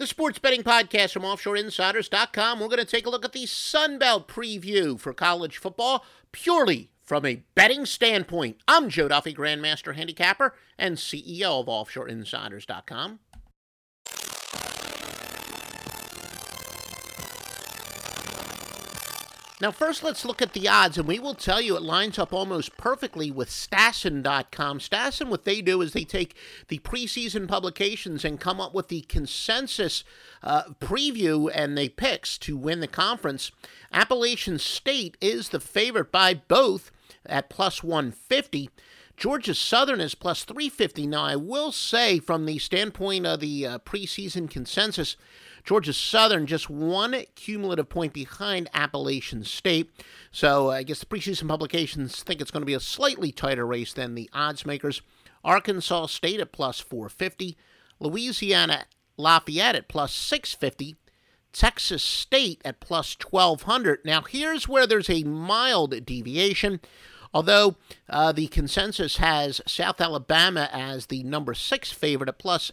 The Sports Betting Podcast from OffshoreInsiders.com. We're going to take a look at the Sunbelt preview for college football purely from a betting standpoint. I'm Joe Duffy, Grandmaster Handicapper and CEO of OffshoreInsiders.com. Now, first, let's look at the odds, and we will tell you it lines up almost perfectly with Stassen.com. Stassen, what they do is they take the preseason publications and come up with the consensus uh, preview and they picks to win the conference. Appalachian State is the favorite by both at plus 150. Georgia Southern is plus 350. Now, I will say, from the standpoint of the uh, preseason consensus, Georgia Southern just one cumulative point behind Appalachian State. So I guess the preseason publications think it's going to be a slightly tighter race than the odds makers. Arkansas State at plus 450. Louisiana Lafayette at plus 650. Texas State at plus 1200. Now, here's where there's a mild deviation. Although uh, the consensus has South Alabama as the number six favorite at plus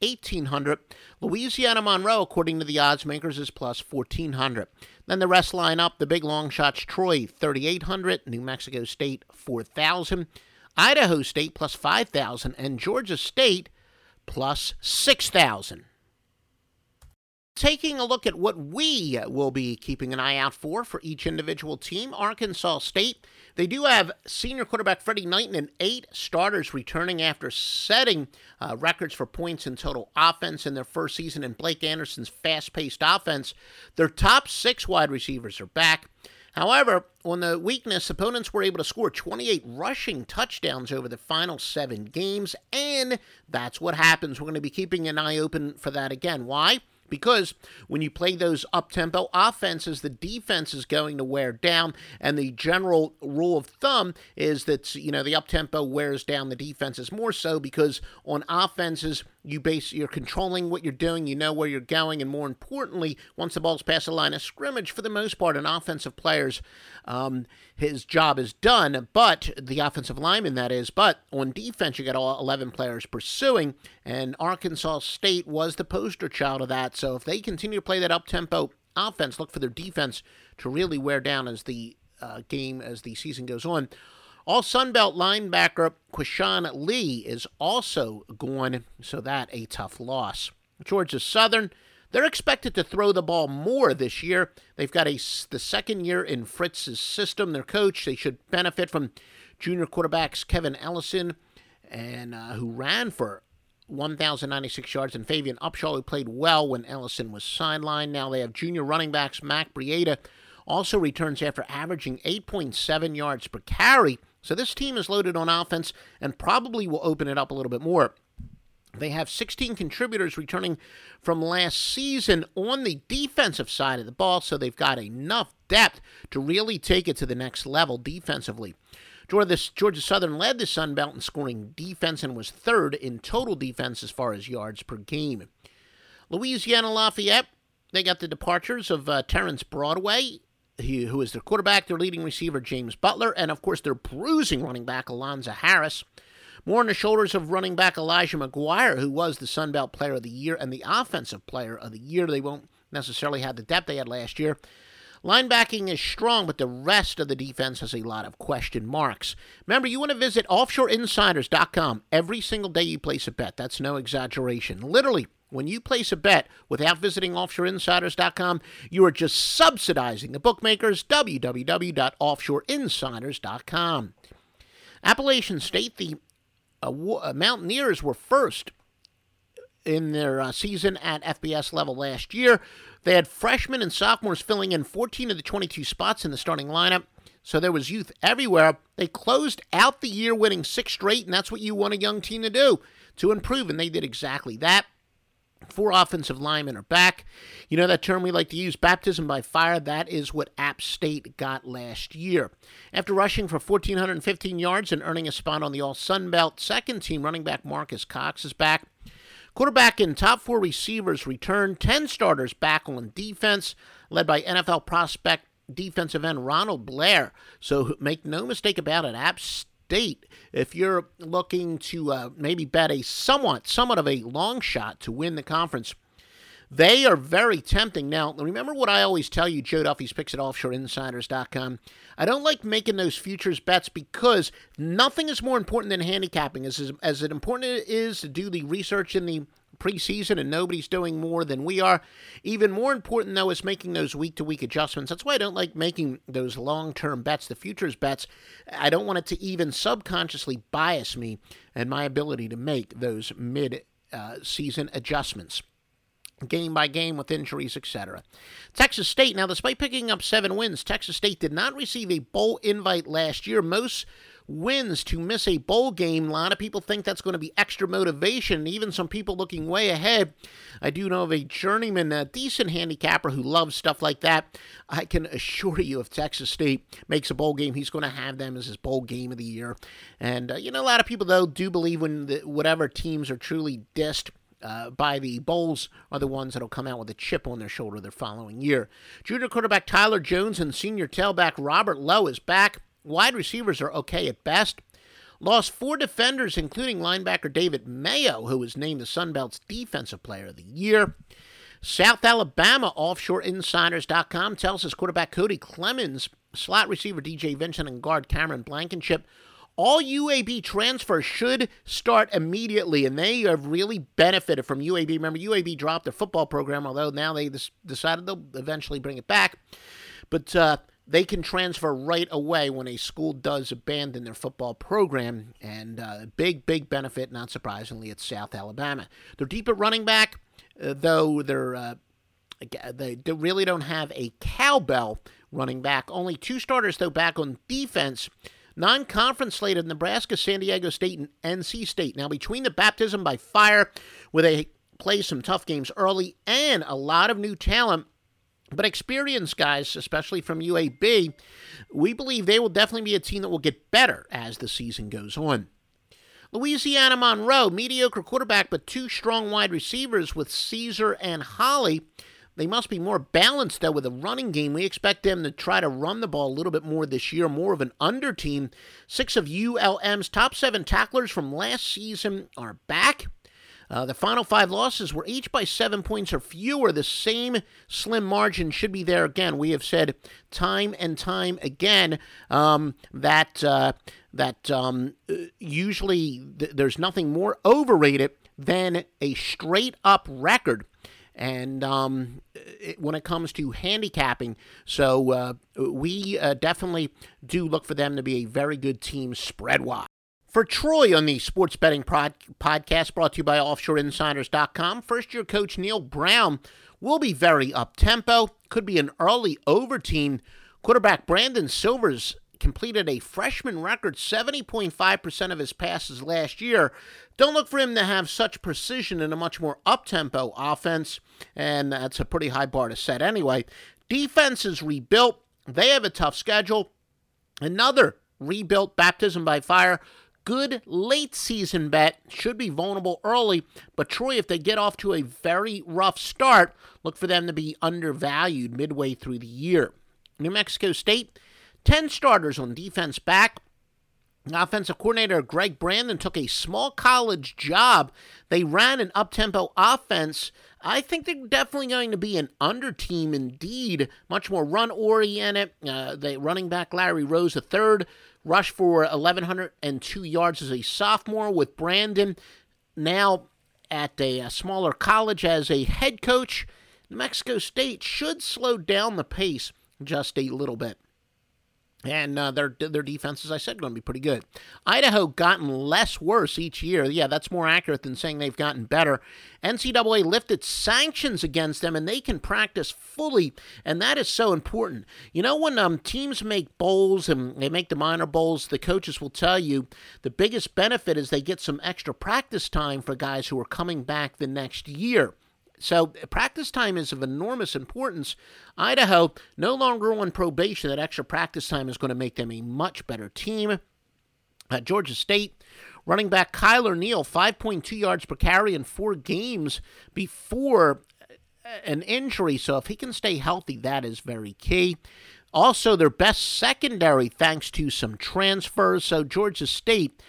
1800. Louisiana Monroe, according to the odds makers, is plus 1400. Then the rest line up. The big long shots Troy 3800, New Mexico State 4000, Idaho State plus 5000, and Georgia State plus 6000. Taking a look at what we will be keeping an eye out for for each individual team, Arkansas State. They do have senior quarterback Fredi Knighten and eight starters returning after setting uh, records for points in total offense in their first season in Blake Anderson's fast paced offense. Their top six wide receivers are back. However, on the weakness, opponents were able to score 28 rushing touchdowns over the final seven games, and that's what happens. We're going to be keeping an eye open for that again. Why? Because when you play those up tempo offenses, the defense is going to wear down. And the general rule of thumb is that, you know, the up tempo wears down the defenses more so because on offenses, you base you're controlling what you're doing, you know where you're going, and more importantly, once the ball's past the line of scrimmage, for the most part, an offensive player's um, his job is done, but the offensive lineman that is. But on defense, you got all 11 players pursuing, and Arkansas State was the poster child of that. So if they continue to play that up tempo offense, look for their defense to really wear down as the uh, game as the season goes on. All Sunbelt linebacker Qushaun Lee is also gone, so that a tough loss. Georgia Southern, they're expected to throw the ball more this year. They've got a the second year in Fritz's system. Their coach, they should benefit from junior quarterbacks Kevin Ellison, and uh, who ran for 1,096 yards, and Fabian Upshaw, who played well when Ellison was sidelined. Now they have junior running backs Mac Breida, also returns after averaging 8.7 yards per carry. So this team is loaded on offense and probably will open it up a little bit more. They have 16 contributors returning from last season on the defensive side of the ball, so they've got enough depth to really take it to the next level defensively. Georgia Southern led the Sun Belt in scoring defense and was third in total defense as far as yards per game. Louisiana Lafayette, they got the departures of uh, Terrence Broadway, who is their quarterback, their leading receiver, James Butler, and of course their bruising running back, Alonzo Harris. More on the shoulders of running back Elijah McGuire, who was the Sun Belt Player of the Year and the Offensive Player of the Year. They won't necessarily have the depth they had last year. Linebacking is strong, but the rest of the defense has a lot of question marks. Remember, you want to visit offshoreinsiders.com every single day you place a bet. That's no exaggeration. Literally, when you place a bet without visiting offshoreinsiders.com, you are just subsidizing the bookmakers. www.offshoreinsiders.com. Appalachian State, the uh, Mountaineers were first in their uh, season at FBS level last year. They had freshmen and sophomores filling in 14 of the 22 spots in the starting lineup, so there was youth everywhere. They closed out the year winning six straight, and that's what you want a young team to do to improve, and they did exactly that. Four offensive linemen are back. You know that term we like to use, baptism by fire? That is what App State got last year. After rushing for 1,415 yards and earning a spot on the All Sun Belt, second team running back Marcus Cox is back. Quarterback and top four receivers return. 10 starters back on defense, led by NFL prospect defensive end Ronald Blair. So make no mistake about it, App State, if you're looking to uh, maybe bet a somewhat, somewhat of a long shot to win the conference, they are very tempting. Now, remember what I always tell you, Joe Duffy's picks at offshoreinsiders.com. I don't like making those futures bets because nothing is more important than handicapping. As, as important it is to do the research in the preseason and nobody's doing more than we are. Even more important, though, is making those week to week adjustments. That's why I don't like making those long term bets, the futures bets. I don't want it to even subconsciously bias me and my ability to make those mid uh, season adjustments game by game with injuries, etc. Texas State, now despite picking up seven wins, Texas State did not receive a bowl invite last year. Most wins to miss a bowl game. A lot of people think that's going to be extra motivation, even some people looking way ahead. I do know of a journeyman, a decent handicapper who loves stuff like that. I can assure you, if Texas State makes a bowl game, he's going to have them as his bowl game of the year. And, uh, you know, a lot of people, though, do believe when the, whatever teams are truly dissed uh, by the Bowls are the ones that'll come out with a chip on their shoulder the following year. Junior quarterback Tyler Jones and senior tailback Robert Lowe is back. Wide receivers are okay at best. Lost four defenders, including linebacker David Mayo, who was named the Sun Belt's Defensive Player of the Year. South Alabama OffshoreInsiders.com tells us quarterback Cody Clements, slot receiver DJ Vincent, and guard Cameron Blankenship all UAB transfers should start immediately, and they have really benefited from UAB. Remember, UAB dropped their football program, although now they decided they'll eventually bring it back. But uh, they can transfer right away when a school does abandon their football program, and uh, big, big benefit, not surprisingly, at South Alabama. They're deep at running back, uh, though they're uh, they really don't have a cowbell running back. Only two starters, though, back on defense. Non conference slate of Nebraska, San Diego State, and NC State. Now, between the baptism by fire, where they play some tough games early, and a lot of new talent, but experienced guys, especially from UAB, we believe they will definitely be a team that will get better as the season goes on. Louisiana Monroe, mediocre quarterback, but two strong wide receivers with Ceaser and Holley. They must be more balanced, though, with a running game. We expect them to try to run the ball a little bit more this year, more of an under team. Six of ULM's top seven tacklers from last season are back. Uh, the final five losses were each by seven points or fewer. The same slim margin should be there again. We have said time and time again um, that uh, that um, usually th- there's nothing more overrated than a straight up record and um, it, when it comes to handicapping. So uh, we uh, definitely do look for them to be a very good team spread wise. For Troy on the Sports Betting Pod- Podcast, brought to you by OffshoreInsiders.com, first year coach Neal Brown will be very up tempo. Could be an early over team. Quarterback Brandon Silvers completed a freshman record 70.5% of his passes last year. Don't look for him to have such precision in a much more up tempo offense, and that's a pretty high bar to set anyway. Defense is rebuilt, they have a tough schedule. Another rebuilt baptism by fire. Good late season bet. Should be vulnerable early, but Troy, if they get off to a very rough start, look for them to be undervalued midway through the year. New Mexico State 10 starters on defense back. Offensive coordinator Greg Brandon took a small college job. They ran an up tempo offense. I think they're definitely going to be an under team indeed, much more run oriented. Uh, the running back Larry Rose, a third, rushed for 1,102 yards as a sophomore with Brandon now at a, a smaller college as a head coach. New Mexico State should slow down the pace just a little bit. And uh, their their defense, as I said, going to be pretty good. Idaho gotten less worse each year. Yeah, that's more accurate than saying they've gotten better. NCAA lifted sanctions against them, and they can practice fully, and that is so important. You know, when um, teams make bowls and they make the minor bowls, the coaches will tell you the biggest benefit is they get some extra practice time for guys who are coming back the next year. So practice time is of enormous importance. Idaho no longer on probation. That extra practice time is going to make them a much better team. At Georgia State, running back Kyler Neal, 5.2 yards per carry in four games before uh, an injury. So if he can stay healthy, that is very key. Also, their best secondary, thanks to some transfers. So Georgia State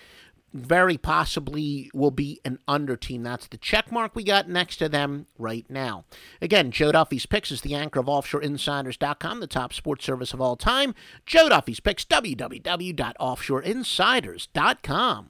very possibly will be an under team. That's the check mark we got next to them right now. Again, Joe Duffy's Picks is the anchor of OffshoreInsiders.com, the top sports service of all time. Joe Duffy's Picks, www.offshoreinsiders.com.